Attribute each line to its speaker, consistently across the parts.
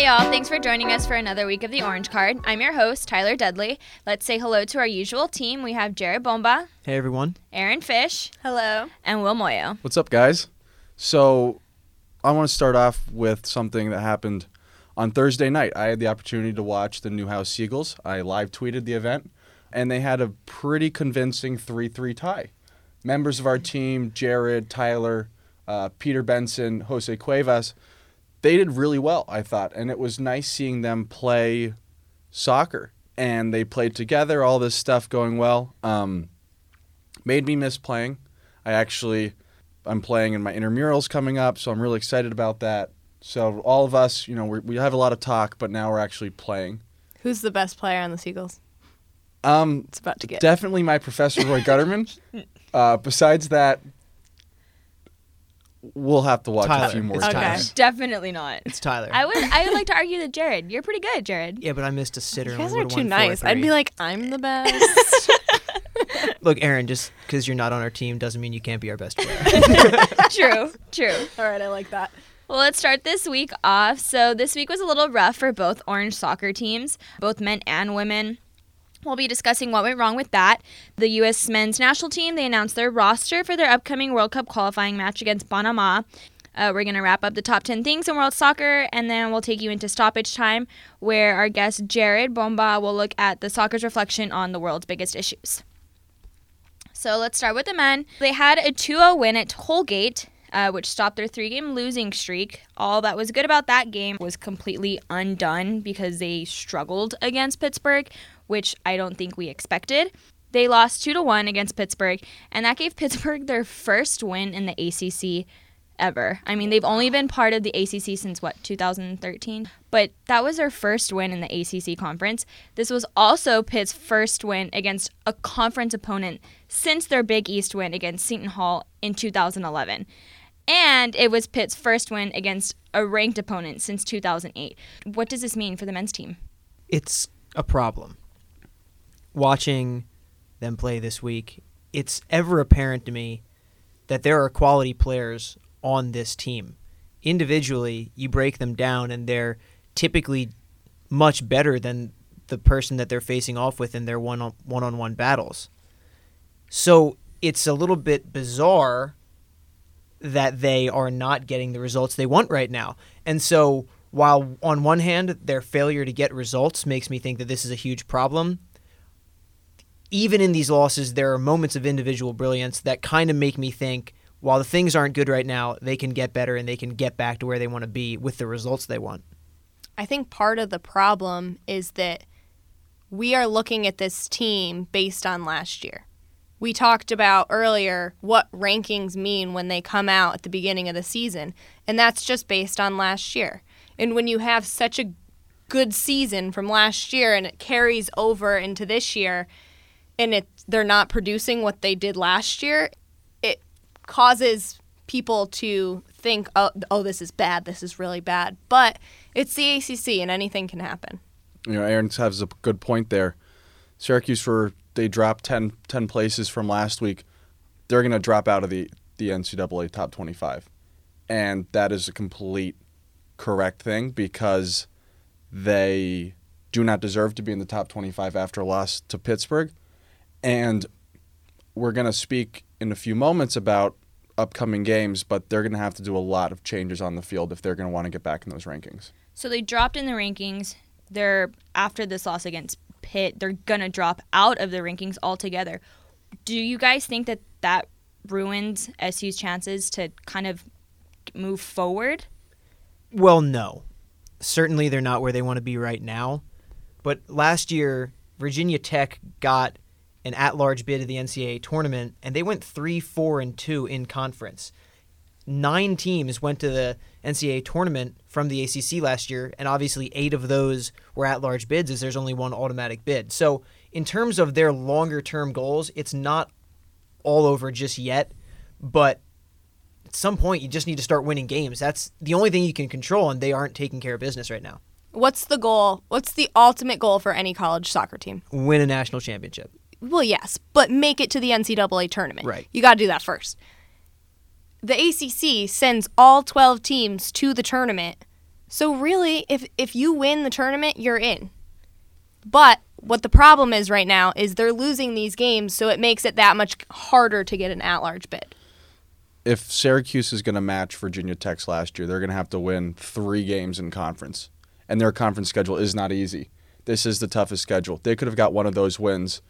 Speaker 1: Hey, y'all. Thanks for joining us for another week of the Orange Card. I'm your host, Tyler Dudley. Let's say hello to our usual team. We have Jared Bomba,
Speaker 2: Hey everyone.
Speaker 1: Erin Fish,
Speaker 3: Hello.
Speaker 1: and Will Muoio.
Speaker 4: What's up, guys? So, I want to start off with something that happened on Thursday night. I had the opportunity to watch the Newhouse Seagulls. I live tweeted the event, and they had a pretty convincing 3 3 tie. Members of our team, Jared, Tyler, uh, Peter Benson, Jose Cuevas, they did really well, I thought. And it was nice seeing them play soccer. And they played together, all this stuff going well. Um, made me miss playing. I actually I'm playing in my intramurals coming up, so I'm really excited about that. So all of us, you know, we we have a lot of talk, but now we're actually playing.
Speaker 3: Who's the best player on the Seagulls?
Speaker 4: Um,
Speaker 3: It's about to get.
Speaker 4: definitely my professor Roy Gutterman. uh, besides that, we'll have to watch a
Speaker 2: Tyler.
Speaker 4: few more
Speaker 2: It's
Speaker 3: Okay.
Speaker 4: times.
Speaker 1: Definitely not.
Speaker 2: It's Tyler.
Speaker 1: I would I would like to argue that Jared, you're pretty good, Jared.
Speaker 2: yeah, but I missed a sitter.
Speaker 3: you guys are too nice. I'd be like, I'm the best.
Speaker 2: Look, Erin, just because you're not on our team doesn't mean you can't be our best player.
Speaker 1: true, true.
Speaker 3: All right, I like that.
Speaker 1: Well, let's start this week off. So, this week was a little rough for both Orange soccer teams, both men and women. We'll be discussing what went wrong with that. The U.S. men's national team, they announced their roster for their upcoming World Cup qualifying match against Panama. Uh, we're going to wrap up the top 10 things in world soccer, and then we'll take you into stoppage time, where our guest Jared Bomba will look at the soccer's reflection on the world's biggest issues. So let's start with the men. They had a 2 0 win at Colgate, uh, which stopped their three game losing streak. All that was good about that game was completely undone because they struggled against Pittsburgh, which I don't think we expected. They lost 2 to 1 against Pittsburgh, and that gave Pittsburgh their first win in the ACC ever. I mean, they've only been part of the ACC since what, 2013? But that was their first win in the ACC conference. This was also Pitt's first win against a conference opponent since their Big East win against Seton Hall in 2011. And it was Pitt's first win against a ranked opponent since 2008. What does this mean for the men's team?
Speaker 2: it's a problem. Watching them play this week, it's ever apparent to me that there are quality players on this team. Individually, you break them down, and they're typically much better than the person that they're facing off with in their one on one battles. So it's a little bit bizarre that they are not getting the results they want right now. And so, while on one hand, their failure to get results makes me think that this is a huge problem, even in these losses, there are moments of individual brilliance that kind of make me think while the things aren't good right now, they can get better and they can get back to where they want to be with the results they want.
Speaker 3: I think part of the problem is that we are looking at this team based on last year. We talked about earlier what rankings mean when they come out at the beginning of the season, and that's just based on last year. And when you have such a good season from last year and it carries over into this year and it they're not producing what they did last year, it causes people to think, oh, oh, this is bad, this is really bad. But it's the ACC, and anything can happen.
Speaker 4: You know, Erin has a good point there. Syracuse for they dropped 10, 10 places from last week. They're going to drop out of the the NCAA top 25. And that is a complete correct thing because they do not deserve to be in the top 25 after a loss to Pittsburgh. And we're going to speak in a few moments about upcoming games, but they're going to have to do a lot of changes on the field if they're going to want to get back in those rankings.
Speaker 1: So they dropped in the rankings. They're after this loss against Pitt, they're gonna drop out of the rankings altogether. Do you guys think that that ruins SU's chances to kind of move forward?
Speaker 2: Well, no. Certainly they're not where they want to be right now. But last year, Virginia Tech got an at large bid of the NCAA tournament, and they went 3 4 and 2 in conference. Nine teams went to the NCAA tournament from the ACC last year, and obviously eight of those were at large bids, as there's only one automatic bid. So, in terms of their longer term goals, it's not all over just yet, but at some point you just need to start winning games. That's the only thing you can control, and they aren't taking care of business right now.
Speaker 3: What's the goal? What's the ultimate goal for any college soccer team?
Speaker 2: Win a national championship.
Speaker 3: Well, yes, but make it to the NCAA tournament.
Speaker 2: Right.
Speaker 3: You got to do that first. The ACC sends all 12 teams to the tournament So really, if if you win the tournament, you're in. But what the problem is right now is they're losing these games, so it makes it that much harder to get an at-large bid.
Speaker 4: If Syracuse is going to match Virginia Tech's last year, they're going to have to win three games in conference, and their conference schedule is not easy. This is the toughest schedule. They could have got one of those wins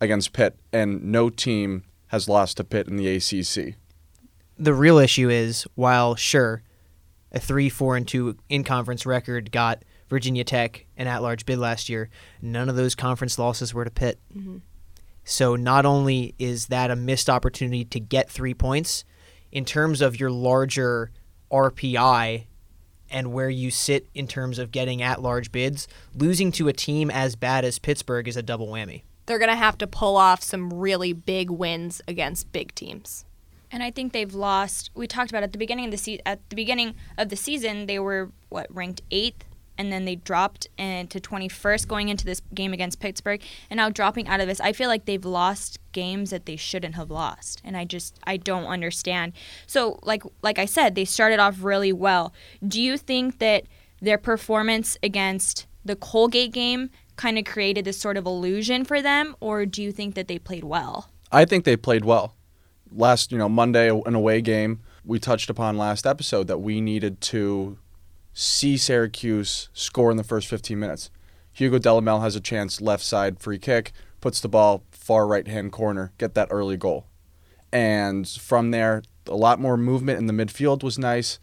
Speaker 4: against Pitt, and no team has lost to Pitt in the ACC.
Speaker 2: The real issue is while sure, a three, four, and two in conference record got Virginia Tech an at large bid last year, none of those conference losses were to Pitt. Mm-hmm. So not only is that a missed opportunity to get three points, in terms of your larger RPI and where you sit in terms of getting at large bids, losing to a team as bad as Pittsburgh is a double whammy.
Speaker 3: They're going to have to pull off some really big wins against big teams.
Speaker 1: And I think they've lost. We talked about at the beginning of the se- at the beginning of the season they were what ranked eighth, and then they dropped and to 21st going into this game against Pittsburgh, and now dropping out of this. I feel like they've lost games that they shouldn't have lost, and I just I don't understand. So like like I said, they started off really well. Do you think that their performance against the Colgate game kind of created this sort of illusion for them, or do you think that they played well?
Speaker 4: I think they played well. Last, you know, Monday, an away game, we touched upon last episode that we needed to see Syracuse score in the first 15 minutes. Hugo Delhommelle has a chance, left side free kick, puts the ball far right hand corner, get that early goal. And from there, a lot more movement in the midfield was nice.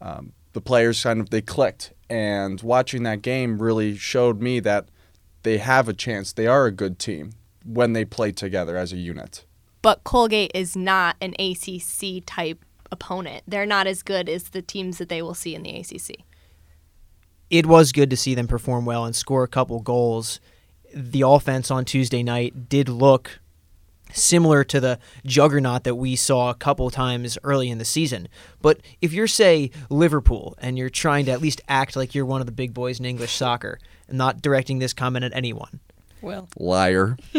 Speaker 4: Um, the players kind of they clicked, and watching that game really showed me that they have a chance. They are a good team when they play together as a unit.
Speaker 3: But Colgate is not an ACC type opponent. They're not as good as the teams that they will see in the ACC.
Speaker 2: it was good to see them perform well and score a couple goals. The offense on Tuesday night did look similar to the juggernaut that we saw a couple times early in the season. But if you're, say, Liverpool and you're trying to at least act like you're one of the big boys in English soccer, and not directing this comment at anyone,
Speaker 1: Well,
Speaker 4: Liar.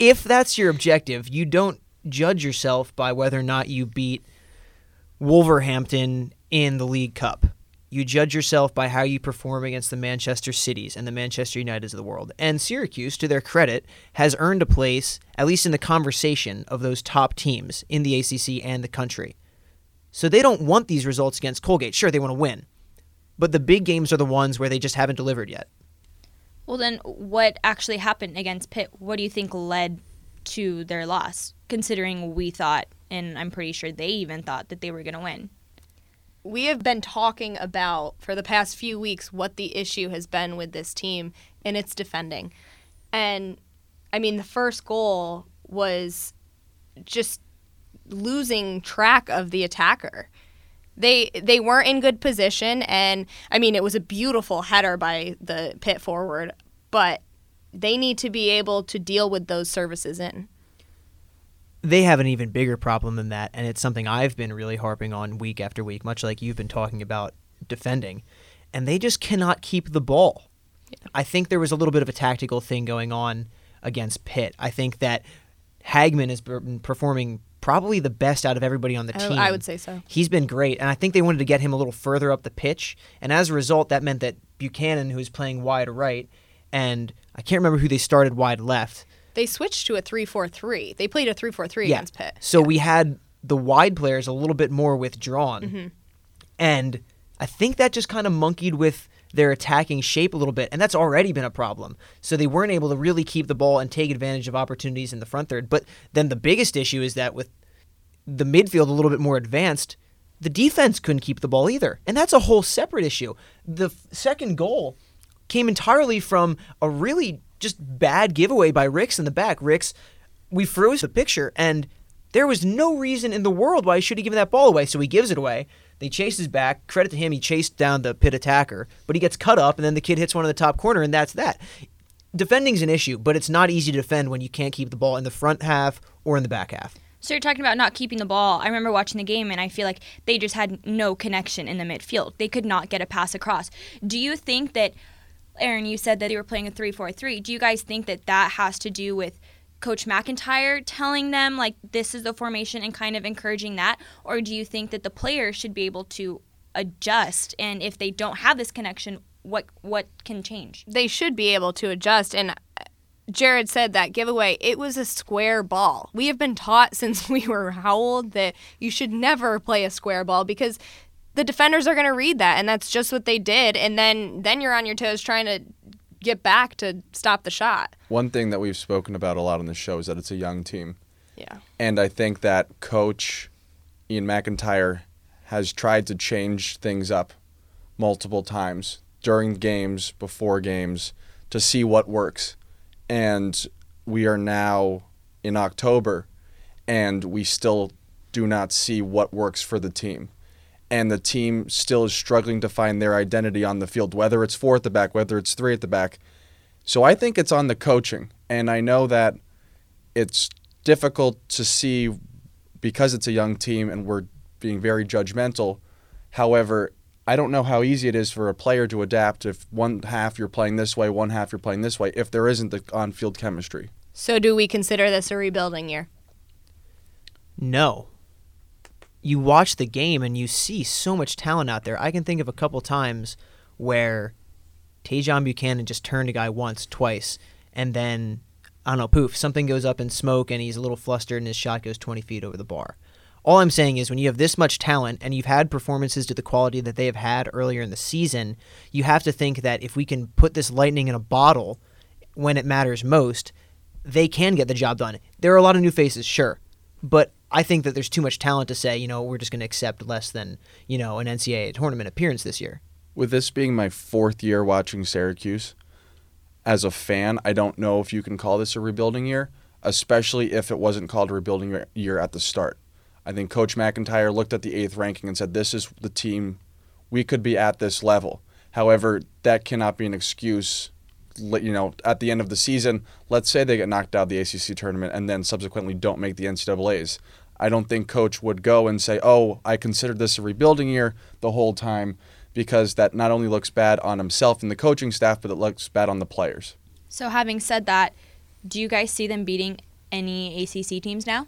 Speaker 2: if that's your objective, you don't judge yourself by whether or not you beat Wolverhampton in the League Cup. You judge yourself by how you perform against the Manchester Cities and the Manchester Uniteds of the world. And Syracuse, to their credit, has earned a place, at least in the conversation, of those top teams in the ACC and the country. So they don't want these results against Colgate. Sure, they want to win. But the big games are the ones where they just haven't delivered yet.
Speaker 1: Well, then, what actually happened against Pitt? What do you think led to their loss? Considering we thought, and I'm pretty sure they even thought that they were going to win.
Speaker 3: We have been talking about for the past few weeks what the issue has been with this team, and it's defending. And I mean, the first goal was just losing track of the attacker. They they weren't in good position, and I mean, it was a beautiful header by the pit forward, but they need to be able to deal with those services in.
Speaker 2: they have an even bigger problem than that, and it's something I've been really harping on week after week, much like you've been talking about defending, and they just cannot keep the ball. I think there was a little bit of a tactical thing going on against Pitt. I think that Hagman has been performing probably the best out of everybody on the
Speaker 3: I-
Speaker 2: team.
Speaker 3: I would say so.
Speaker 2: He's been great, and I think they wanted to get him a little further up the pitch, and as a result, that meant that Buchanan, who was playing wide right, and I can't remember who they started wide left,
Speaker 3: They switched to a 3-4-3. They played a 3-4-3 against Pitt.
Speaker 2: so we had the wide players a little bit more withdrawn.
Speaker 3: Mm-hmm.
Speaker 2: And I think that just kind of monkeyed with their attacking shape a little bit, and that's already been a problem. So they weren't able to really keep the ball and take advantage of opportunities in the front third. But then the biggest issue is that with the midfield a little bit more advanced, the defense couldn't keep the ball either. And that's a whole separate issue. The f- second goal came entirely from a really just bad giveaway by Ricks in the back. Ricks, we froze the picture, and there was no reason in the world why he should have given that ball away. So he gives it away. They chase his back. Credit to him, he chased down the pit attacker, but he gets cut up, and then the kid hits one in the top corner, and that's that. Defending's an issue, but it's not easy to defend when you can't keep the ball in the front half or in the back half.
Speaker 1: So you're talking about not keeping the ball. I remember watching the game and I feel like they just had no connection in the midfield. They could not get a pass across. Do you think that Erin, you said that they were playing a 3-4-3. Do you guys think that that has to do with Coach McIntyre telling them like this is the formation and kind of encouraging that or do you think that the players should be able to adjust? And if they don't have this connection, what what can change?
Speaker 3: They should be able to adjust. And uh, Jared said that giveaway, it was a square ball. We have been taught since we were how old that you should never play a square ball because the defenders are going to read that and that's just what they did and then then you're on your toes trying to get back to stop the shot.
Speaker 4: One thing that we've spoken about a lot on the show is that it's a young team.
Speaker 3: Yeah.
Speaker 4: And I think that coach Ian McIntyre has tried to change things up multiple times during games, before games, to see what works. And we are now in October, and we still do not see what works for the team. And the team still is struggling to find their identity on the field, whether it's four at the back, whether it's three at the back. So I think it's on the coaching. And I know that it's difficult to see because it's a young team and we're being very judgmental. However, I don't know how easy it is for a player to adapt if one half you're playing this way, one half you're playing this way, if there isn't the on field chemistry.
Speaker 3: So do we consider this a rebuilding year?
Speaker 2: No. You watch the game and you see so much talent out there. I can think of a couple times where Tajon Buchanan just turned a guy once, twice, and then I don't know, poof, something goes up in smoke and he's a little flustered and his shot goes 20 feet over the bar. All I'm saying is when you have this much talent and you've had performances to the quality that they have had earlier in the season, you have to think that if we can put this lightning in a bottle when it matters most, they can get the job done. There are a lot of new faces, sure, but I think that there's too much talent to say, you know, we're just going to accept less than, you know, an NCAA tournament appearance this year.
Speaker 4: With this being my fourth year watching Syracuse, as a fan, I don't know if you can call this a rebuilding year, especially if it wasn't called a rebuilding year at the start. I think Coach McIntyre looked at the eighth ranking and said, This is the team we could be at this level. However, that cannot be an excuse. You know, at the end of the season, let's say they get knocked out of the ACC tournament and then subsequently don't make the NCAA's. I don't think coach would go and say, "Oh, I considered this a rebuilding year the whole time," because that not only looks bad on himself and the coaching staff, but it looks bad on the players.
Speaker 1: So, having said that, do you guys see them beating any ACC teams now?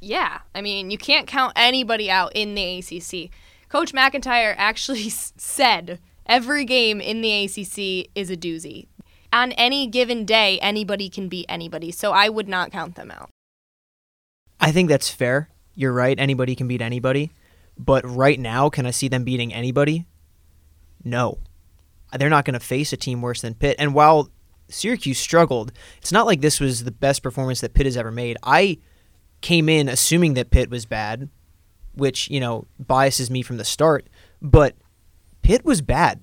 Speaker 3: Yeah. I mean, you can't count anybody out in the ACC. Coach McIntyre actually said every game in the ACC is a doozy. On any given day, anybody can beat anybody, so I would not count them out.
Speaker 2: I think that's fair. You're right. Anybody can beat anybody. But right now, can I see them beating anybody? No. They're not going to face a team worse than Pitt. And while Syracuse struggled, it's not like this was the best performance that Pitt has ever made. I came in assuming that Pitt was bad, which, you know, biases me from the start, but Pitt was bad.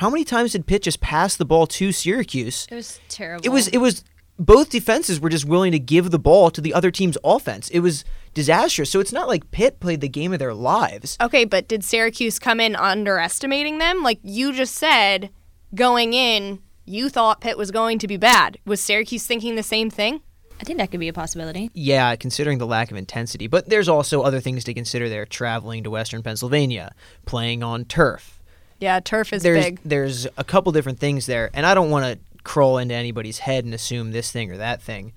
Speaker 2: How many times did Pitt just pass the ball to Syracuse?
Speaker 1: It was terrible.
Speaker 2: It was it was both defenses were just willing to give the ball to the other team's offense. It was disastrous. So it's not like Pitt played the game of their lives.
Speaker 3: Okay, but did Syracuse come in underestimating them? Like you just said, going in, you thought Pitt was going to be bad. Was Syracuse thinking the same thing?
Speaker 1: I think that could be a possibility.
Speaker 2: Yeah, considering the lack of intensity. But there's also other things to consider there traveling to Western Pennsylvania, playing on turf.
Speaker 3: Yeah, turf is
Speaker 2: there's,
Speaker 3: big.
Speaker 2: There's a couple different things there. And I don't want to crawl into anybody's head and assume this thing or that thing.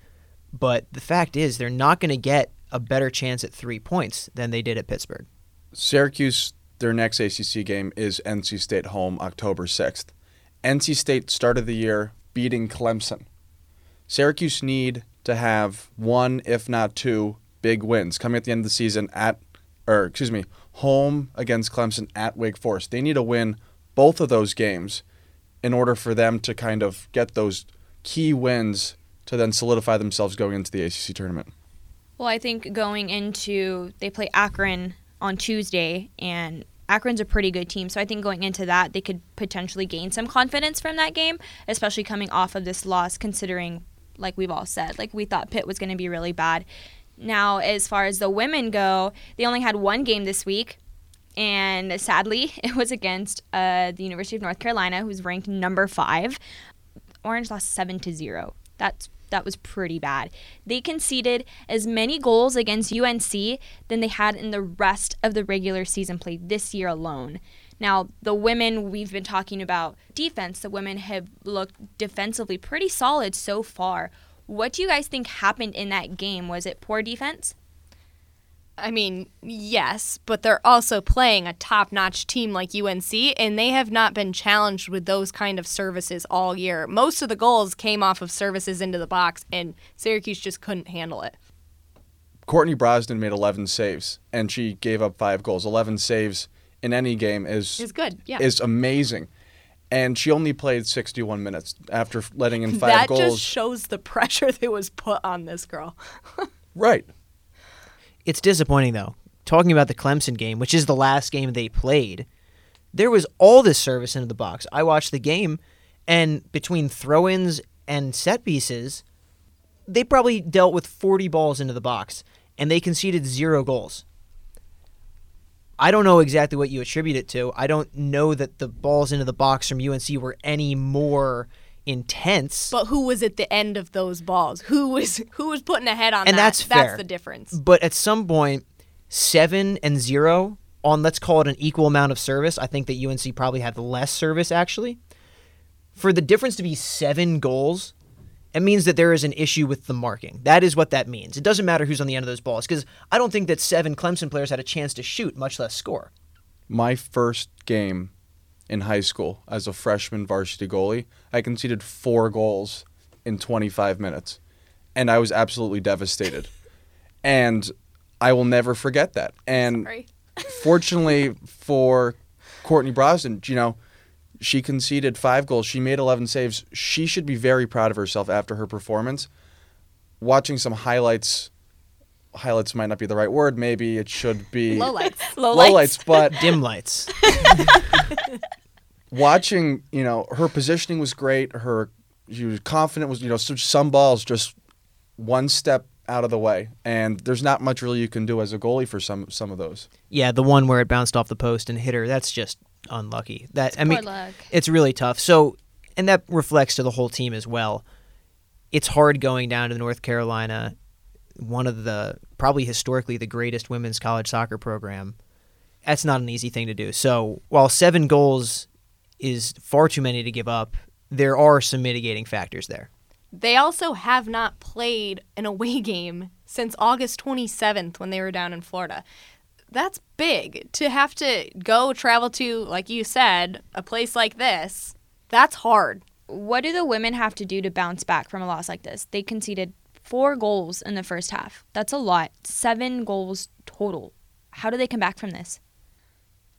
Speaker 2: But the fact is, they're not going to get a better chance at three points than they did at Pittsburgh.
Speaker 4: Syracuse, their next ACC game is NC State home October 6th. NC State started the year beating Clemson. Syracuse need to have one, if not two, big wins coming at the end of the season at, or excuse me, home against Clemson at Wake Forest. They need to win both of those games in order for them to kind of get those key wins to then solidify themselves going into the ACC tournament.
Speaker 1: Well, I think going into they play Akron on Tuesday and Akron's a pretty good team, so I think going into that they could potentially gain some confidence from that game, especially coming off of this loss considering like we've all said. Like we thought Pitt was going to be really bad. Now, as far as the women go, they only had one game this week, and sadly, it was against uh, the University of North Carolina, who's ranked number five. Orange lost seven to zero. That's that was pretty bad. They conceded as many goals against UNC than they had in the rest of the regular season play this year alone. Now, the women, we've been talking about defense. The women have looked defensively pretty solid so far. What do you guys think happened in that game? Was it poor defense?
Speaker 3: I mean, yes, but they're also playing a top notch team like UNC, and they have not been challenged with those kind of services all year. Most of the goals came off of services into the box, and Syracuse just couldn't handle it.
Speaker 4: Courtney Brosnan made 11 saves, and she gave up five goals. 11 saves in any game is
Speaker 3: It's good, yeah.
Speaker 4: is amazing. And she only played 61 minutes after letting in five
Speaker 3: that
Speaker 4: goals.
Speaker 3: just shows the pressure that was put on this girl.
Speaker 4: right.
Speaker 2: It's disappointing though. Talking about the Clemson game, which is the last game they played, there was all this service into the box. I watched the game, and between throw-ins and set pieces, they probably dealt with 40 balls into the box, and they conceded zero goals. I don't know exactly what you attribute it to. I don't know that the balls into the box from UNC were any more intense.
Speaker 3: But who was at the end of those balls? Who was who was putting a head on
Speaker 2: And
Speaker 3: that?
Speaker 2: that's fair.
Speaker 3: That's the difference.
Speaker 2: But at some point, seven and zero on let's call it an equal amount of service. I think that UNC probably had less service actually. For the difference to be seven goals, it means that there is an issue with the marking. That is what that means. It doesn't matter who's on the end of those balls because I don't think that seven Clemson players had a chance to shoot, much less score.
Speaker 4: My first game in high school as a freshman varsity goalie, I conceded four goals in 25 minutes. And I was absolutely devastated. and I will never forget that. And
Speaker 3: Sorry.
Speaker 4: fortunately for Courtney Brosnan, you know, she conceded five goals. She made 11 saves. She should be very proud of herself after her performance. Watching some highlights, highlights might not be the right word. Maybe it should be
Speaker 3: Low lights.
Speaker 4: lowlights, but
Speaker 2: Dim lights.
Speaker 4: watching, you know, her positioning was great. Her she was confident. Was you know some balls just one step out of the way, and there's not much really you can do as a goalie for some some of those.
Speaker 2: yeah, the one where it bounced off the post and hit her, that's just unlucky. That I
Speaker 1: Poor
Speaker 2: mean
Speaker 1: luck.
Speaker 2: it's really tough. So, and that reflects to the whole team as well. It's hard going down to North Carolina, one of the probably historically the greatest women's college soccer program. That's not an easy thing to do. So, while seven goals is far too many to give up, there are some mitigating factors there.
Speaker 3: They also have not played an away game since August 27th when they were down in Florida. That's big to have to go travel to, like you said, a place like this. That's hard.
Speaker 1: What do the women have to do to bounce back from a loss like this? They conceded four goals in the first half. That's a lot. Seven goals total. How do they come back from this?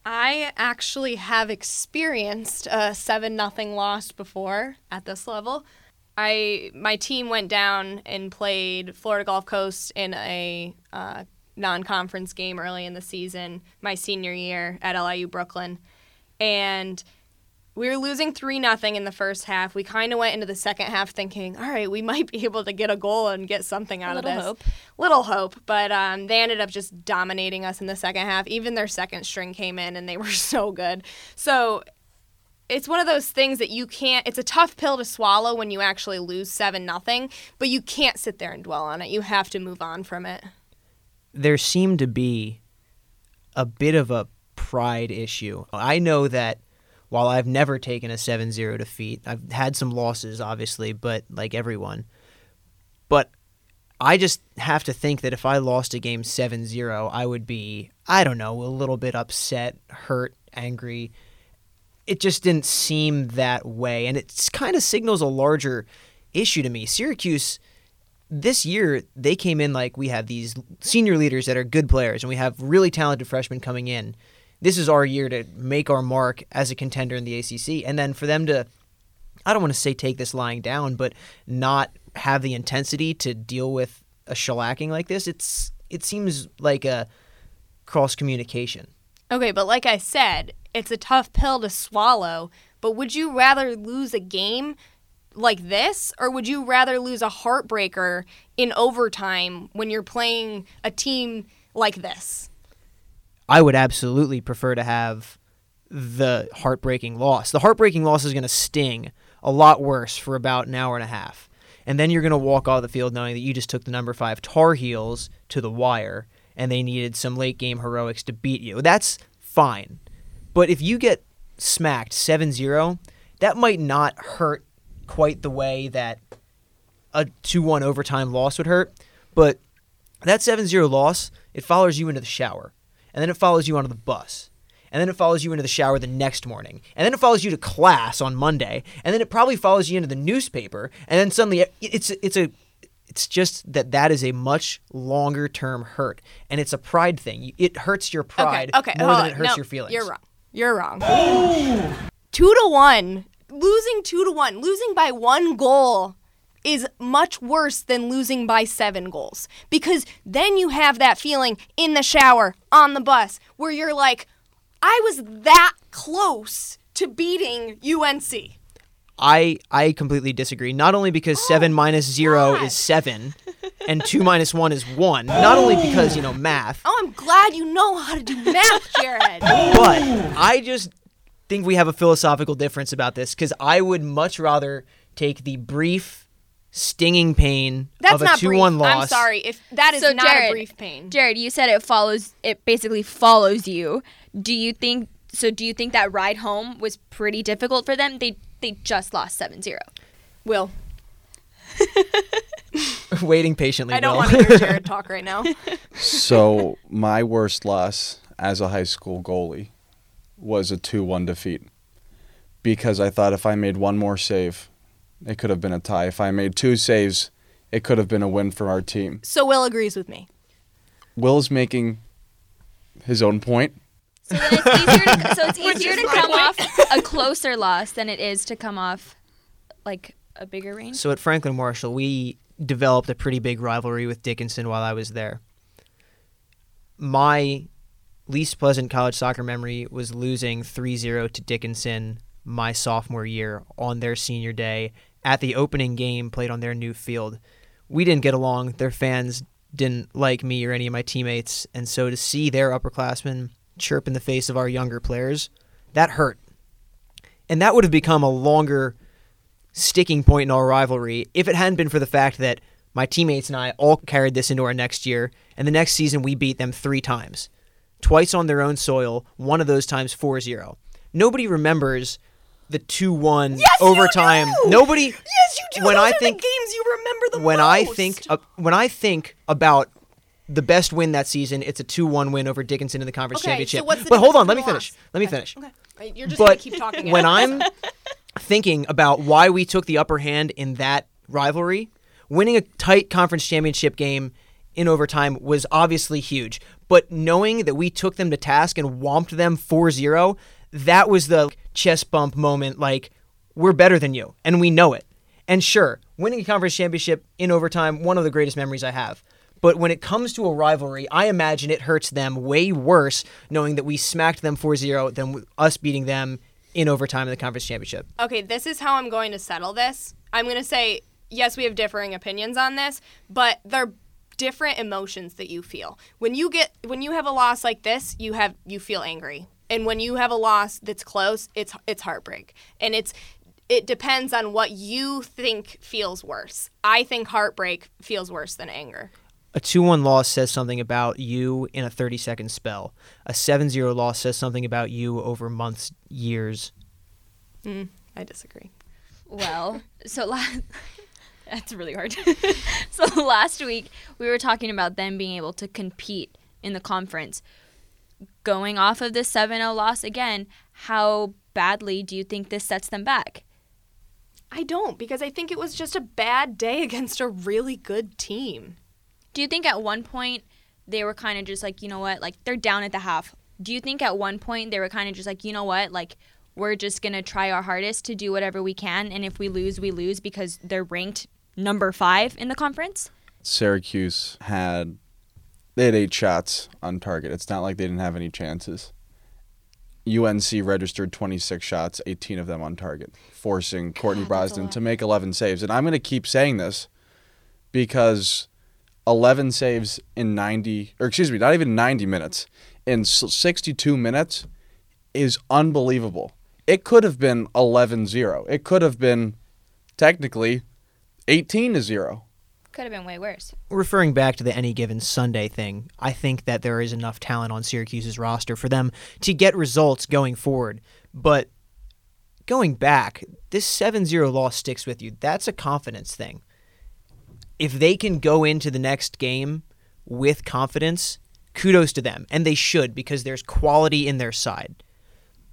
Speaker 3: I actually have experienced a seven nothing loss before at this level. I my team went down and played Florida Gulf Coast in a uh, non-conference game early in the season, my senior year at LIU Brooklyn, and we were losing three nothing in the first half. We kind of went into the second half thinking, all right, we might be able to get a goal and get something out of
Speaker 1: little
Speaker 3: this.
Speaker 1: hope.
Speaker 3: Little hope, but um, they ended up just dominating us in the second half. Even their second string came in and they were so good. So it's one of those things that you can't. It's a tough pill to swallow when you actually lose seven nothing, but you can't sit there and dwell on it. You have to move on from it.
Speaker 2: There seemed to be a bit of a pride issue. I know that while I've never taken a 7-0 defeat, I've had some losses obviously, but like everyone. But I just have to think that if I lost a game 7-0, I would be I don't know, a little bit upset, hurt, angry. It just didn't seem that way and it kind of signals a larger issue to me. Syracuse this year they came in like we have these senior leaders that are good players and we have really talented freshmen coming in. This is our year to make our mark as a contender in the ACC and then for them to I don't want to say take this lying down but not have the intensity to deal with a shellacking like this it's it seems like a cross communication.
Speaker 3: Okay, but like I said, it's a tough pill to swallow. But would you rather lose a game like this, or would you rather lose a heartbreaker in overtime when you're playing a team like this?
Speaker 2: I would absolutely prefer to have the heartbreaking loss. The heartbreaking loss is going to sting a lot worse for about an hour and a half. And then you're going to walk off the field knowing that you just took the number five Tar Heels to the wire and they needed some late game heroics to beat you. That's fine. But if you get smacked 7 0, that might not hurt quite the way that a 2 1 overtime loss would hurt. But That 7-0 loss, it follows you into the shower, and then it follows you onto the bus. And then it follows you into the shower the next morning. And then it follows you to class on Monday. And then it probably follows you into the newspaper. And then suddenly it's it's a it's just that that is a much longer term hurt, and it's a pride thing. It hurts your pride
Speaker 3: okay, okay,
Speaker 2: more than it hurts
Speaker 3: No,
Speaker 2: your feelings.
Speaker 3: You're wrong. You're wrong. two to one. Losing two to one. Losing by one goal is much worse than losing by seven goals. Because then you have that feeling in the shower, on the bus, where you're like, I was that close to beating UNC.
Speaker 2: I I completely disagree. Not only because oh seven zero
Speaker 3: God.
Speaker 2: is seven, and two minus one is one. Not only because you know math,
Speaker 3: Oh, I'm glad you know how to do math, Jared.
Speaker 2: but I just think we have a philosophical difference about this because I would much rather take the brief, stinging pain
Speaker 3: That's
Speaker 2: of a
Speaker 3: not brief.
Speaker 2: two-one loss.
Speaker 3: I'm sorry if that is
Speaker 1: So,
Speaker 3: not
Speaker 1: Jared,
Speaker 3: a brief pain.
Speaker 1: Jared, you said it follows. It basically follows you. Do you think? So, do you think that ride home was pretty difficult for them? They they just lost 7-0.
Speaker 3: Will,
Speaker 2: Waiting patiently.
Speaker 3: I don't
Speaker 2: Will.
Speaker 3: want to hear Jared talk right now.
Speaker 4: So my worst loss as a high school goalie was a 2-1 defeat because I thought if I made one more save, it could have been a tie. If I made two saves, it could have been a win for our team.
Speaker 3: So Will agrees with me.
Speaker 4: Will's making his own point.
Speaker 1: So then it's easier. To, so it's easier to come off a closer loss than it is to come off like a bigger range.
Speaker 2: So at Franklin Marshall, we developed a pretty big rivalry with Dickinson while I was there. My least pleasant college soccer memory was losing 3-0 to Dickinson my sophomore year on their senior day at the opening game played on their new field. We didn't get along. Their fans didn't like me or any of my teammates, and so to see their upperclassmen chirp in the face of our younger players, that hurt. And that would have become a longer sticking point in our rivalry if it hadn't been for the fact that my teammates and I all carried this into our next year, and the next season we beat them three times. Twice on their own soil, one of those times 4 0. Nobody remembers the 2 1 overtime. Nobody.
Speaker 3: Yes, you do.
Speaker 2: When
Speaker 3: Those
Speaker 2: I think-
Speaker 3: the games you remember the
Speaker 2: when
Speaker 3: most.
Speaker 2: I think uh, when I think about the best win that season, it's a 2-1 win over Dickinson in the conference
Speaker 3: Okay, so
Speaker 2: championship.
Speaker 3: what's the
Speaker 2: but hold on, let me finish.
Speaker 3: loss?
Speaker 2: Let me
Speaker 3: Okay,
Speaker 2: finish.
Speaker 3: Okay. Right, You're just gonna
Speaker 2: But
Speaker 3: keep talking.
Speaker 2: when. I'm thinking about why we took the upper hand in that rivalry, winning a tight conference championship game in overtime was obviously huge. But knowing that we took them to task and whomped them 4-0, that was the chest bump moment like we're better than you and we know it. And sure, winning a conference championship in overtime, one of the greatest memories I have. But when it comes to a rivalry, I imagine it hurts them way worse knowing that we smacked them 4-0 than us beating them in overtime in the conference championship.
Speaker 3: okay, this is how I'm going to settle this. I'm going to say yes, we have differing opinions on this, but they're different emotions that you feel. When you get when you have a loss like this, you have you feel angry. And when you have a loss that's close, it's it's heartbreak. And it's it depends on what you think feels worse. I think heartbreak feels worse than anger.
Speaker 2: A 2 1 loss says something about you in a 30 second spell. A 7 0 loss says something about you over months, years.
Speaker 3: Mm, I disagree.
Speaker 1: Well, so last that's really hard. so last week we were talking about them being able to compete in the conference. Going off of this 7-0 loss again, how badly do you think this sets them back?
Speaker 3: I don't because I think it was just a bad day against a really good team.
Speaker 1: Do you think at one point they were kind of just like, you know what, like they're down at the half. Do you think at one point they were kind of just like, you know what, like we're just going to try our hardest to do whatever we can and if we lose, we lose because they're ranked number 5 in the conference?
Speaker 4: Syracuse had they had eight shots on target. It's not like they didn't have any chances. UNC registered 26 shots, 18 of them on target, forcing Courtney
Speaker 3: God,
Speaker 4: Brosnan to make 11 saves. And I'm going to keep saying this because 11 saves in 90, or excuse me, not even 90 minutes, in 62 minutes is unbelievable. It could have been 11 0. It could have been technically 18 to 0.
Speaker 1: Could have been way worse.
Speaker 2: referring back to the any given Sunday thing, I think that there is enough talent on Syracuse's roster for them to get results going forward. But going back, this 7 0 loss sticks with you. That's a confidence thing. If they can go into the next game with confidence, kudos to them. And they should because there's quality in their side.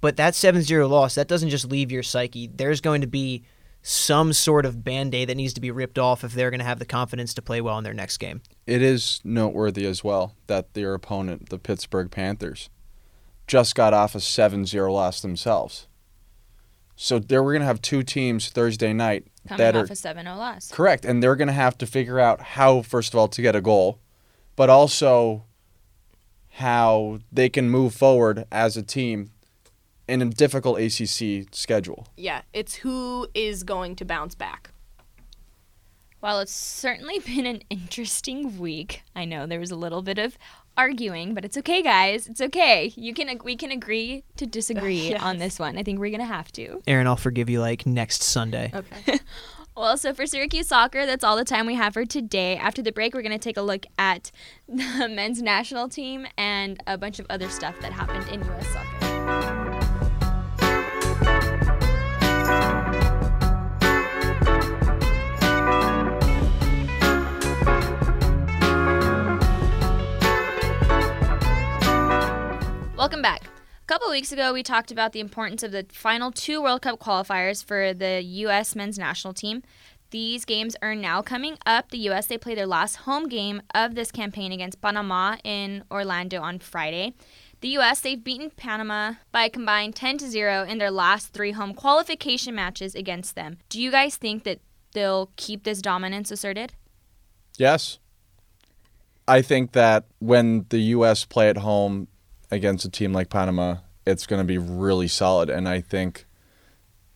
Speaker 2: But that 7 0 loss, that doesn't just leave your psyche. There's going to be some sort of band aid that needs to be ripped off if they're going to have the confidence to play well in their next game.
Speaker 4: It is noteworthy as well that their opponent, the Pittsburgh Panthers, just got off a 7 0 loss themselves. So there we're going to have two teams Thursday night
Speaker 1: Coming
Speaker 4: that
Speaker 1: off
Speaker 4: are
Speaker 1: a 7 0 loss.
Speaker 4: correct, and they're going to have to figure out how, first of all, to get a goal, but also how they can move forward as a team in a difficult ACC schedule.
Speaker 3: Yeah, it's who is going to bounce back.
Speaker 1: Well, it's certainly been an interesting week. I know there was a little bit of arguing, but it's okay, guys. It's okay. You can we can agree to disagree
Speaker 3: Yes.
Speaker 1: on this one. I think we're gonna have to.
Speaker 2: Erin, I'll forgive you like next Sunday.
Speaker 3: Okay.
Speaker 1: Well, so for Syracuse soccer, that's all the time we have for today. After the break, we're gonna take a look at the men's national team and a bunch of other stuff that happened in U.S. soccer. Welcome back. A couple weeks ago, we talked about the importance of the final two World Cup qualifiers for the U.S. men's national team. These games are now coming up. The U.S. they play their last home game of this campaign against Panama in Orlando on Friday. The U.S. they've beaten Panama by a combined 10 to 0 in their last three home qualification matches against them. Do you guys think that they'll keep this dominance asserted?
Speaker 4: Yes. I think that when the U.S. play at home against a team like Panama, it's going to be really solid. And I think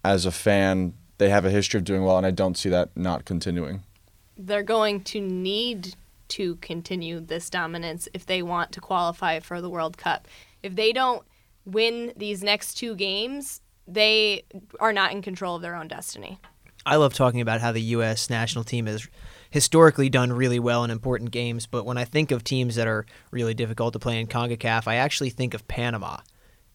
Speaker 4: as a fan, they have a history of doing well, and I don't see that not continuing.
Speaker 3: They're going to need to continue this dominance if they want to qualify for the World Cup. If they don't win these next two games, they are not in control of their own destiny.
Speaker 2: I love talking about how the U.S. national team has historically done really well in important games, but when I think of teams that are really difficult to play in CONCACAF, I actually think of Panama.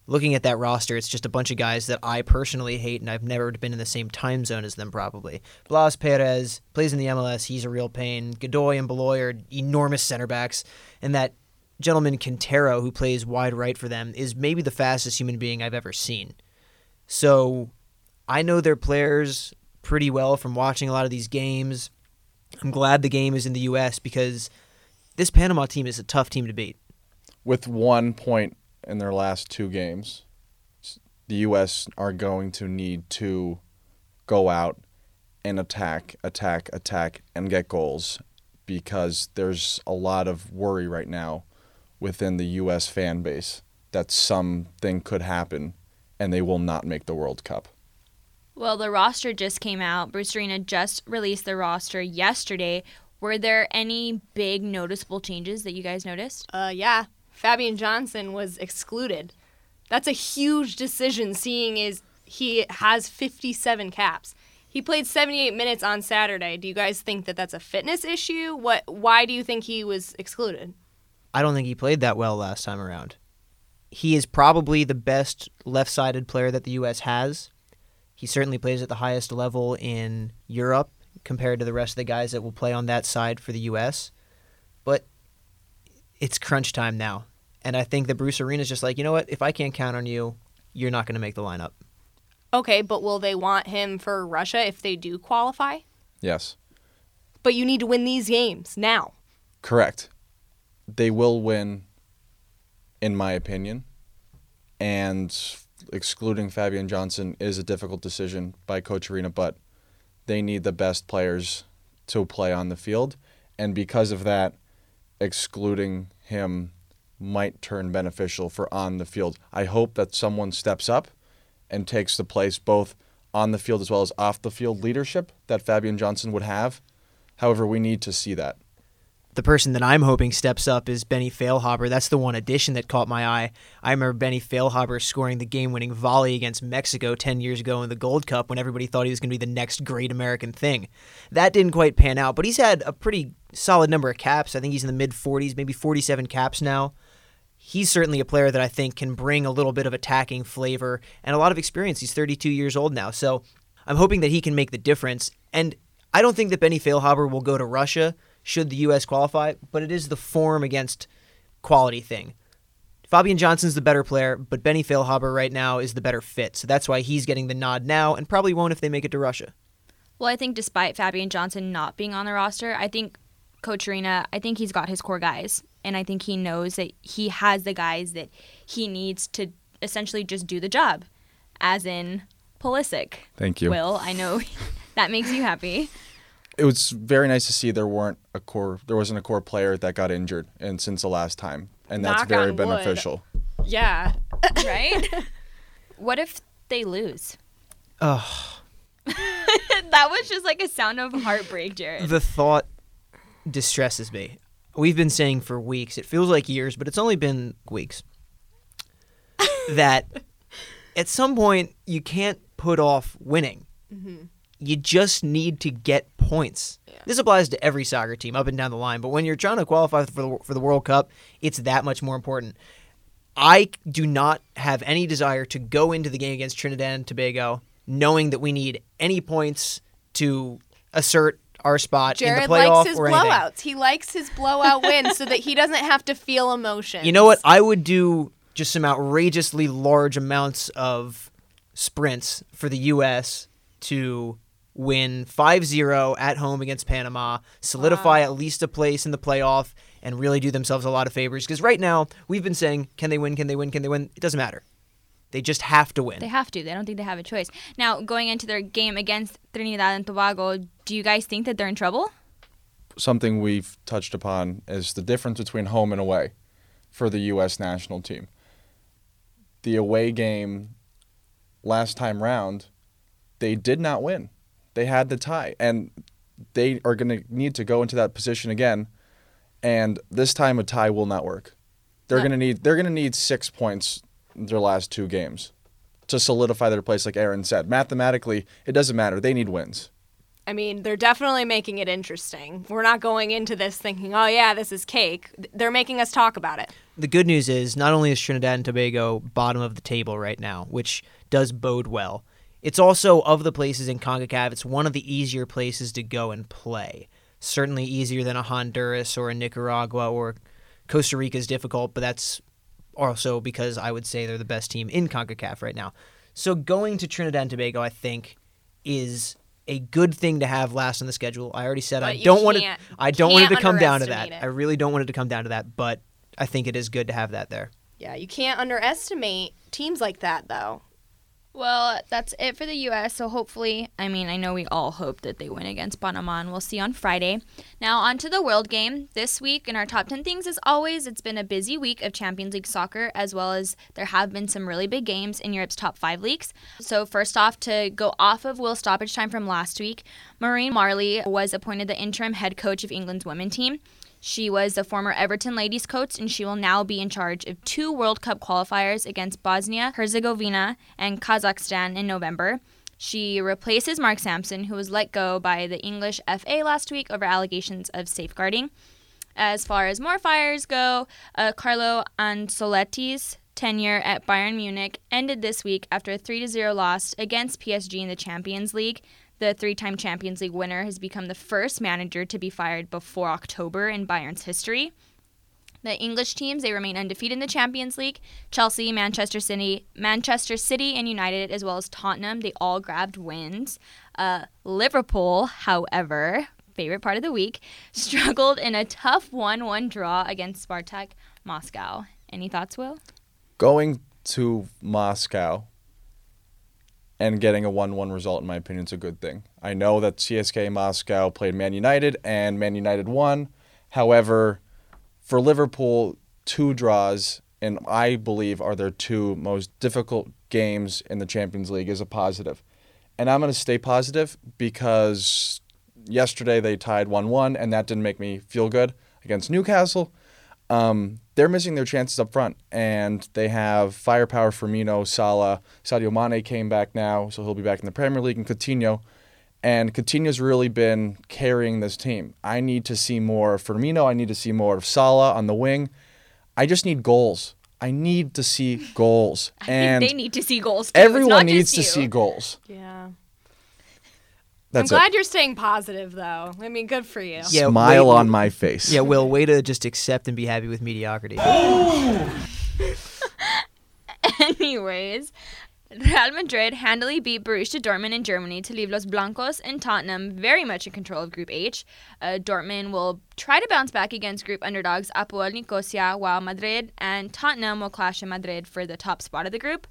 Speaker 2: Looking at that roster, it's just a bunch of guys that I personally hate, and I've never been in the same time zone as them, probably. Blas Perez plays in the MLS, he's a real pain. Godoy and Baloy are enormous center backs, and that gentleman Quintero, who plays wide right for them, is maybe the fastest human being I've ever seen. So I know their players pretty well from watching a lot of these games. I'm glad the game is in the U.S. because this Panama team is a tough team to beat.
Speaker 4: With one point in their last two games, the U.S. are going to need to go out and attack, attack, attack, and get goals because there's a lot of worry right now within the U.S. fan base that something could happen and they will not make the World Cup.
Speaker 1: Well, the roster just came out. Bruce Arena just released the roster yesterday. Were there any big noticeable changes that you guys noticed?
Speaker 3: Uh, yeah, Fabian Johnson was excluded. That's a huge decision, seeing is he has 57 caps. He played 78 minutes on Saturday. Do you guys think that that's a fitness issue? What? Why do you think he was excluded?
Speaker 2: I don't think he played that well last time around. He is probably the best left sided player that the U.S. has. He certainly plays at the highest level in Europe compared to the rest of the guys that will play on that side for the U.S. But it's crunch time now. And I think that Bruce Arena's just like, you know what? If I can't count on you, you're not going to make the lineup.
Speaker 3: Okay, but will they want him for Russia if they do qualify?
Speaker 4: Yes,
Speaker 3: But you need to win these games now.
Speaker 4: correct. They will win, in my opinion. And excluding Fabian Johnson is a difficult decision by Coach Arena, but they need the best players to play on the field. And because of that, excluding him might turn beneficial for on the field. I hope that someone steps up and takes the place both on the field as well as off the field leadership that Fabian Johnson would have. However, we need to see that.
Speaker 2: the person that I'm hoping steps up is Benny Feilhaber. That's the one addition that caught my eye. I remember Benny Feilhaber scoring the game-winning volley against Mexico 10 years ago in the Gold Cup when everybody thought he was going to be the next great American thing. That didn't quite pan out, but he's had a pretty solid number of caps. I think he's in the mid 40s, maybe 47 caps now. He's certainly a player that I think can bring a little bit of attacking flavor and a lot of experience. He's 32 years old now, so I'm hoping that he can make the difference. And I don't think that Benny Feilhaber will go to Russia should the U.S. qualify, but it is the form against quality thing. Fabian Johnson's the better player, but Benny Feilhaber right now is the better fit. So that's why he's getting the nod now and probably won't if they make it to Russia.
Speaker 1: Well, I think despite Fabian Johnson not being on the roster, I think Coach Arena, I think he's got his core guys. And I think he knows that he has the guys that he needs to essentially just do the job, as in Pulisic.
Speaker 4: Thank you.
Speaker 1: Will, I know that makes you happy.
Speaker 4: It was very nice to see there weren't a core there wasn't a core player that got injured and since the last time. And that's
Speaker 3: Knock
Speaker 4: very
Speaker 3: on wood.
Speaker 4: beneficial.
Speaker 3: Yeah.
Speaker 1: right? what if they lose?
Speaker 2: Ugh.
Speaker 1: that was just like a sound of heartbreak, Jared.
Speaker 2: The thought distresses me. We've been saying for weeks, it feels like years, but it's only been weeks, that at some point you can't put off winning. Mm-hmm. You just need to get points. This applies to every soccer team up and down the line, but when you're trying to qualify for the, for the World Cup, it's that much more important. I do not have any desire to go into the game against Trinidad and Tobago knowing that we need any points to assert our spot
Speaker 3: Jared
Speaker 2: in the playoff
Speaker 3: likes his
Speaker 2: or anything.
Speaker 3: blowouts. He likes his blowout wins so that he doesn't have to feel emotion.
Speaker 2: You know what? I would do just some outrageously large amounts of sprints for the U.S. to win 5-0 at home against Panama, solidify at least a place in the playoff, and really do themselves a lot of favors. Because right now, we've been saying, can they win, can they win, can they win? It doesn't matter. They just have to win.
Speaker 1: They have to. They don't think they have a choice. Now, going into their game against Trinidad and Tobago, do you guys think that they're in trouble?
Speaker 4: Something we've touched upon is the difference between home and away for the US national team. The away game last time round, they did not win. They had the tie and they are going to need to go into that position again and this time a tie will not work. They're
Speaker 3: No.
Speaker 4: going to need they're going to need 6 points in their last two games to solidify their place like Erin said. Mathematically, it doesn't matter. They need wins.
Speaker 3: I mean, they're definitely making it interesting. We're not going into this thinking, oh, yeah, this is cake. They're making us talk about it.
Speaker 2: the good news is not only is Trinidad and Tobago bottom of the table right now, which does bode well, it's also of the places in CONCACAF, it's one of the easier places to go and play. Certainly easier than a Honduras or a Nicaragua or Costa Rica is difficult, but that's also because I would say they're the best team in CONCACAF right now. So going to Trinidad and Tobago, I think, is a good thing to have last on the schedule. I already said I
Speaker 3: But you
Speaker 2: don't want it. I don't want it to come down to that.
Speaker 3: it.
Speaker 2: I really don't want it to come down to that, but I think it is good to have that there.
Speaker 3: Yeah, you can't underestimate teams like that, though.
Speaker 1: Well, that's it for the U.S. So hopefully, I mean, I know we all hope that they win against Panama, we'll see on Friday. Now, on to the World Game. This week in our top 10 things, as always, it's been a busy week of Champions League soccer, as well as there have been some really big games in Europe's top five leagues. So, first off, to go off of Will stoppage time from last week, Maureen Marley was appointed the interim head coach of England's women team. She was the former Everton ladies coach, and she will now be in charge of two World Cup qualifiers against Bosnia, Herzegovina, and Kazakhstan in November. She replaces Mark Sampson, who was let go by the English FA last week over allegations of safeguarding. As far as more fires go, uh, Carlo Ancelotti's tenure at Bayern Munich ended this week after a 3 0 loss against PSG in the Champions League. The three time Champions League winner has become the first manager to be fired before October in Bayern's history. The English teams they remain undefeated in the Champions League. Chelsea, Manchester City, Manchester City, and United, as well as Tottenham, they all grabbed wins. Uh, Liverpool, however, favorite part of the week, struggled in a tough 1-1 draw against Spartak Moscow. Any thoughts, Will?
Speaker 4: Going to Moscow and getting a 1 1 result, in my opinion, is a good thing. I know that CSKA Moscow played Man United and Man United won. However, for Liverpool, two draws, and I believe are their two most difficult games in the Champions League, is a positive. And I'm going to stay positive because yesterday they tied 1 1, and that didn't make me feel good against Newcastle. Um, they're missing their chances up front, and they have firepower. Firmino, Salah, Sadio Mane came back now, so he'll be back in the Premier League, and Coutinho. And Coutinho's really been carrying this team. I need to see more of Firmino. I need to see more of Salah on the wing. I just need goals. I need to see goals.
Speaker 1: I
Speaker 4: and
Speaker 1: think they need to see goals too.
Speaker 4: Everyone needs to
Speaker 1: you.
Speaker 4: see goals.
Speaker 3: Yeah.
Speaker 4: That's
Speaker 3: I'm glad
Speaker 4: it.
Speaker 3: you're staying positive, though. I mean, good for you.
Speaker 2: Yeah,
Speaker 4: Smile
Speaker 2: wait-
Speaker 4: on my face.
Speaker 2: Yeah, Will, way to just accept and be happy with mediocrity. Oh!
Speaker 1: Anyways, Real Madrid handily beat Borussia Dortmund in Germany to leave Los Blancos and Tottenham very much in control of Group H. Uh, Dortmund will try to bounce back against group underdogs Apoel Nicosia, while Madrid and Tottenham will clash in Madrid for the top spot of the group.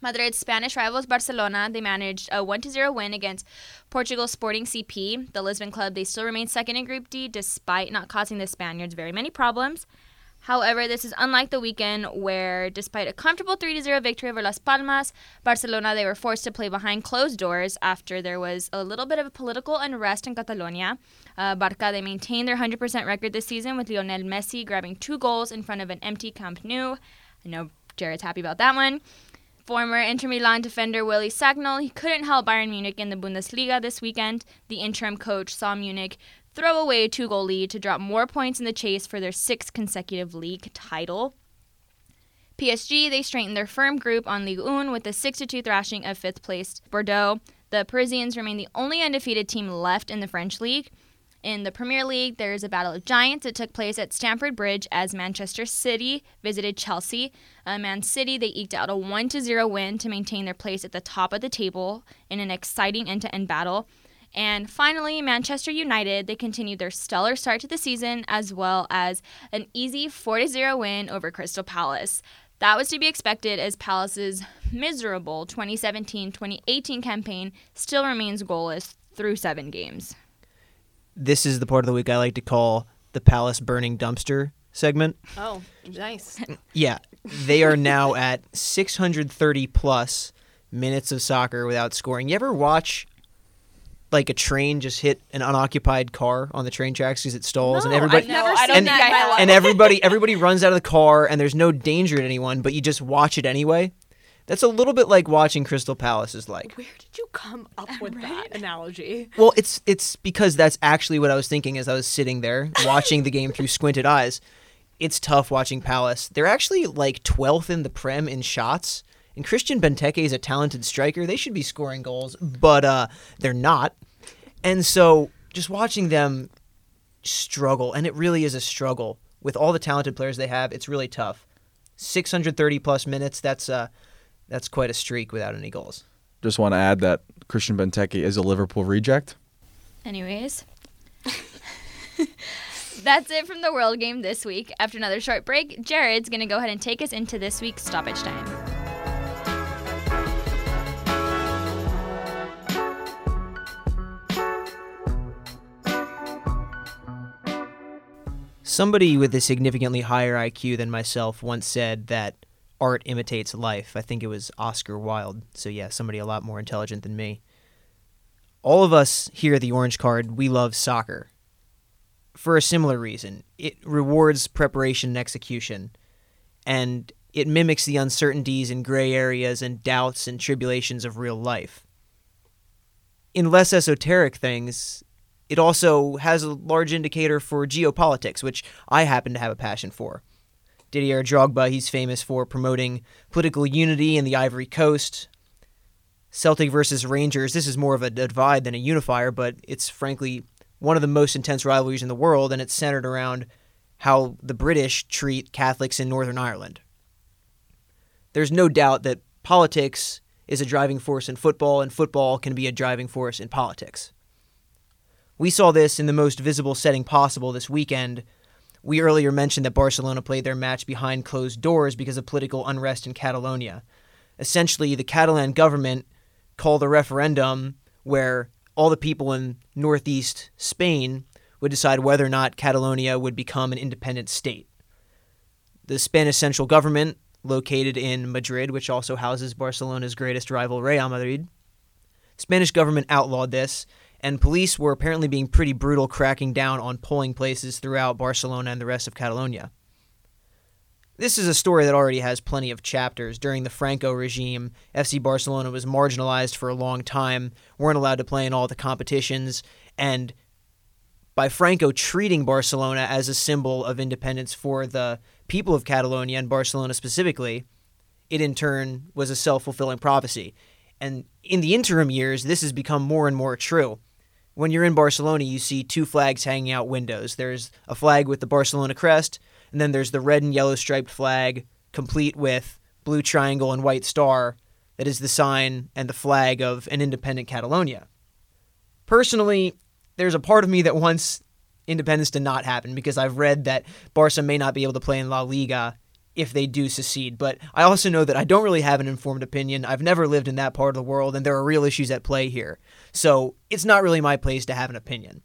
Speaker 1: Madrid's Spanish rivals Barcelona, they managed a 1-0 win against Portugal's Sporting CP. The Lisbon club, they still remain second in Group D despite not causing the Spaniards very many problems. However, this is unlike the weekend where, despite a comfortable 3 0 victory over Las Palmas, Barcelona they were forced to play behind closed doors after there was a little bit of a political unrest in Catalonia. Uh, Barca they maintained their 100% record this season with Lionel Messi grabbing two goals in front of an empty Camp Nou. I know Jared's happy about that one. Former Inter Milan defender Willy Sagnol, he couldn't help Bayern Munich in the Bundesliga this weekend. The interim coach saw Munich throw away a two goal lead to drop more points in the chase for their sixth consecutive league title. PSG, they strengthened their firm group on Ligue 1 with a 6 2 thrashing of fifth placed Bordeaux. The Parisians remain the only undefeated team left in the French league. In the Premier League, there is a battle of giants It took place at Stamford Bridge as Manchester City visited Chelsea. Uh, Man City, they eked out a 1 0 win to maintain their place at the top of the table in an exciting end to end battle. And finally, Manchester United, they continued their stellar start to the season as well as an easy 4 0 win over Crystal Palace. That was to be expected as Palace's miserable 2017 2018 campaign still remains goalless through seven games.
Speaker 2: This is the part of the week I like to call the Palace burning dumpster segment.
Speaker 3: Oh, nice.
Speaker 2: Yeah, they are now at 630 plus minutes of soccer without scoring. You ever watch like a train just hit an unoccupied car on the train tracks because it stalls and everybody
Speaker 3: I've never seen
Speaker 2: and-
Speaker 3: that.
Speaker 2: And everybody everybody runs out of the car and there's no danger to anyone, but you just watch it anyway. That's a little bit like watching Crystal Palace is like.
Speaker 3: Where did you come up with that analogy?
Speaker 2: Well, it's it's because that's actually what I was thinking as I was sitting there watching the game through squinted eyes. It's tough watching Palace. They're actually like 12th in the Prem in shots. And Christian Benteke is a talented striker. They should be scoring goals, but uh, they're not. And so just watching them struggle, and it really is a struggle with all the talented players they have. It's really tough. 630 plus minutes. That's uh, that's quite a streak without any goals.
Speaker 4: Just want to add that Christian Benteke is a Liverpool reject.
Speaker 1: Anyways, that's it from the World Game this week. After another short break, Jared's going to go ahead and take us into this week's stoppage time.
Speaker 2: Somebody with a significantly higher IQ than myself once said that art imitates life. I think it was Oscar Wilde. So, yeah, somebody a lot more intelligent than me. All of us here at the Orange Card, we love soccer. For a similar reason. It rewards preparation and execution, and it mimics the uncertainties and gray areas and doubts and tribulations of real life. In less esoteric things, it also has a large indicator for geopolitics, which I happen to have a passion for. Didier Drogba, he's famous for promoting political unity in the Ivory Coast. Celtic versus Rangers, this is more of a divide than a unifier, but it's frankly one of the most intense rivalries in the world, and it's centered around how the British treat Catholics in Northern Ireland. There's no doubt that politics is a driving force in football, and football can be a driving force in politics. We saw this in the most visible setting possible this weekend. We earlier mentioned that Barcelona played their match behind closed doors because of political unrest in Catalonia. Essentially, the Catalan government called a referendum where all the people in northeast Spain would decide whether or not Catalonia would become an independent state. The Spanish central government, located in Madrid, which also houses Barcelona's greatest rival, Real Madrid, Spanish government outlawed this, and police were apparently being pretty brutal, cracking down on polling places throughout Barcelona and the rest of Catalonia. This is a story that already has plenty of chapters. During the Franco regime, FC Barcelona was marginalized for a long time, weren't allowed to play in all the competitions, and by Franco treating Barcelona as a symbol of independence for the people of Catalonia and Barcelona specifically, it in turn was a self fulfilling prophecy. And in the interim years, this has become more and more true. When you're in Barcelona, you see two flags hanging out windows. There's a flag with the Barcelona crest, and then there's the red and yellow striped flag, complete with blue triangle and white star, that is the sign and the flag of an independent Catalonia. Personally, there's a part of me that wants independence to not happen because I've read that Barca may not be able to play in La Liga if they do secede. But I also know that I don't really have an informed opinion. I've never lived in that part of the world, and there are real issues at play here. So it's not really my place to have an opinion.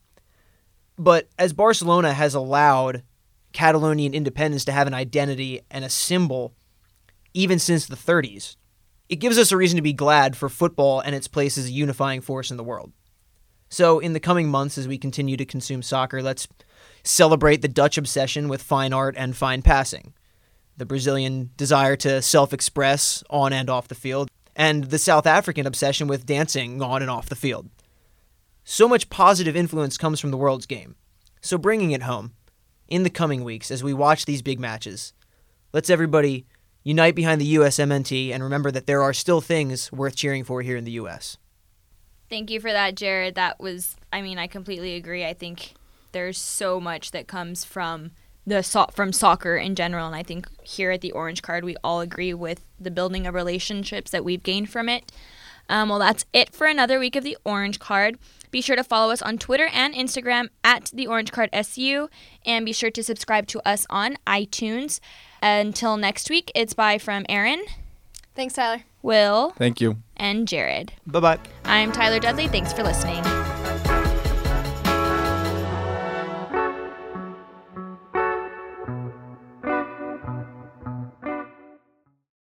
Speaker 2: But as Barcelona has allowed Catalonian independence to have an identity and a symbol even since the 30s, it gives us a reason to be glad for football and its place as a unifying force in the world. So, in the coming months, as we continue to consume soccer, let's celebrate the Dutch obsession with fine art and fine passing, the Brazilian desire to self express on and off the field, and the South African obsession with dancing on and off the field. So much positive influence comes from the world's game. So, bringing it home, in the coming weeks, as we watch these big matches, let's everybody unite behind the USMNT and remember that there are still things worth cheering for here in the US.
Speaker 1: Thank you for that, Jared. That was, I mean, I completely agree. I think there's so much that comes from the so- from soccer in general, and I think here at the Orange Card, we all agree with the building of relationships that we've gained from it. Um, well, that's it for another week of the Orange Card. Be sure to follow us on Twitter and Instagram at the Orange Card SU, and be sure to subscribe to us on iTunes. Until next week, it's bye from Erin,
Speaker 3: Thanks, Tyler.
Speaker 1: Will,
Speaker 4: Thank you.
Speaker 1: and Jared.
Speaker 2: Bye bye.
Speaker 1: I'm Tyler Dudley. Thanks for listening.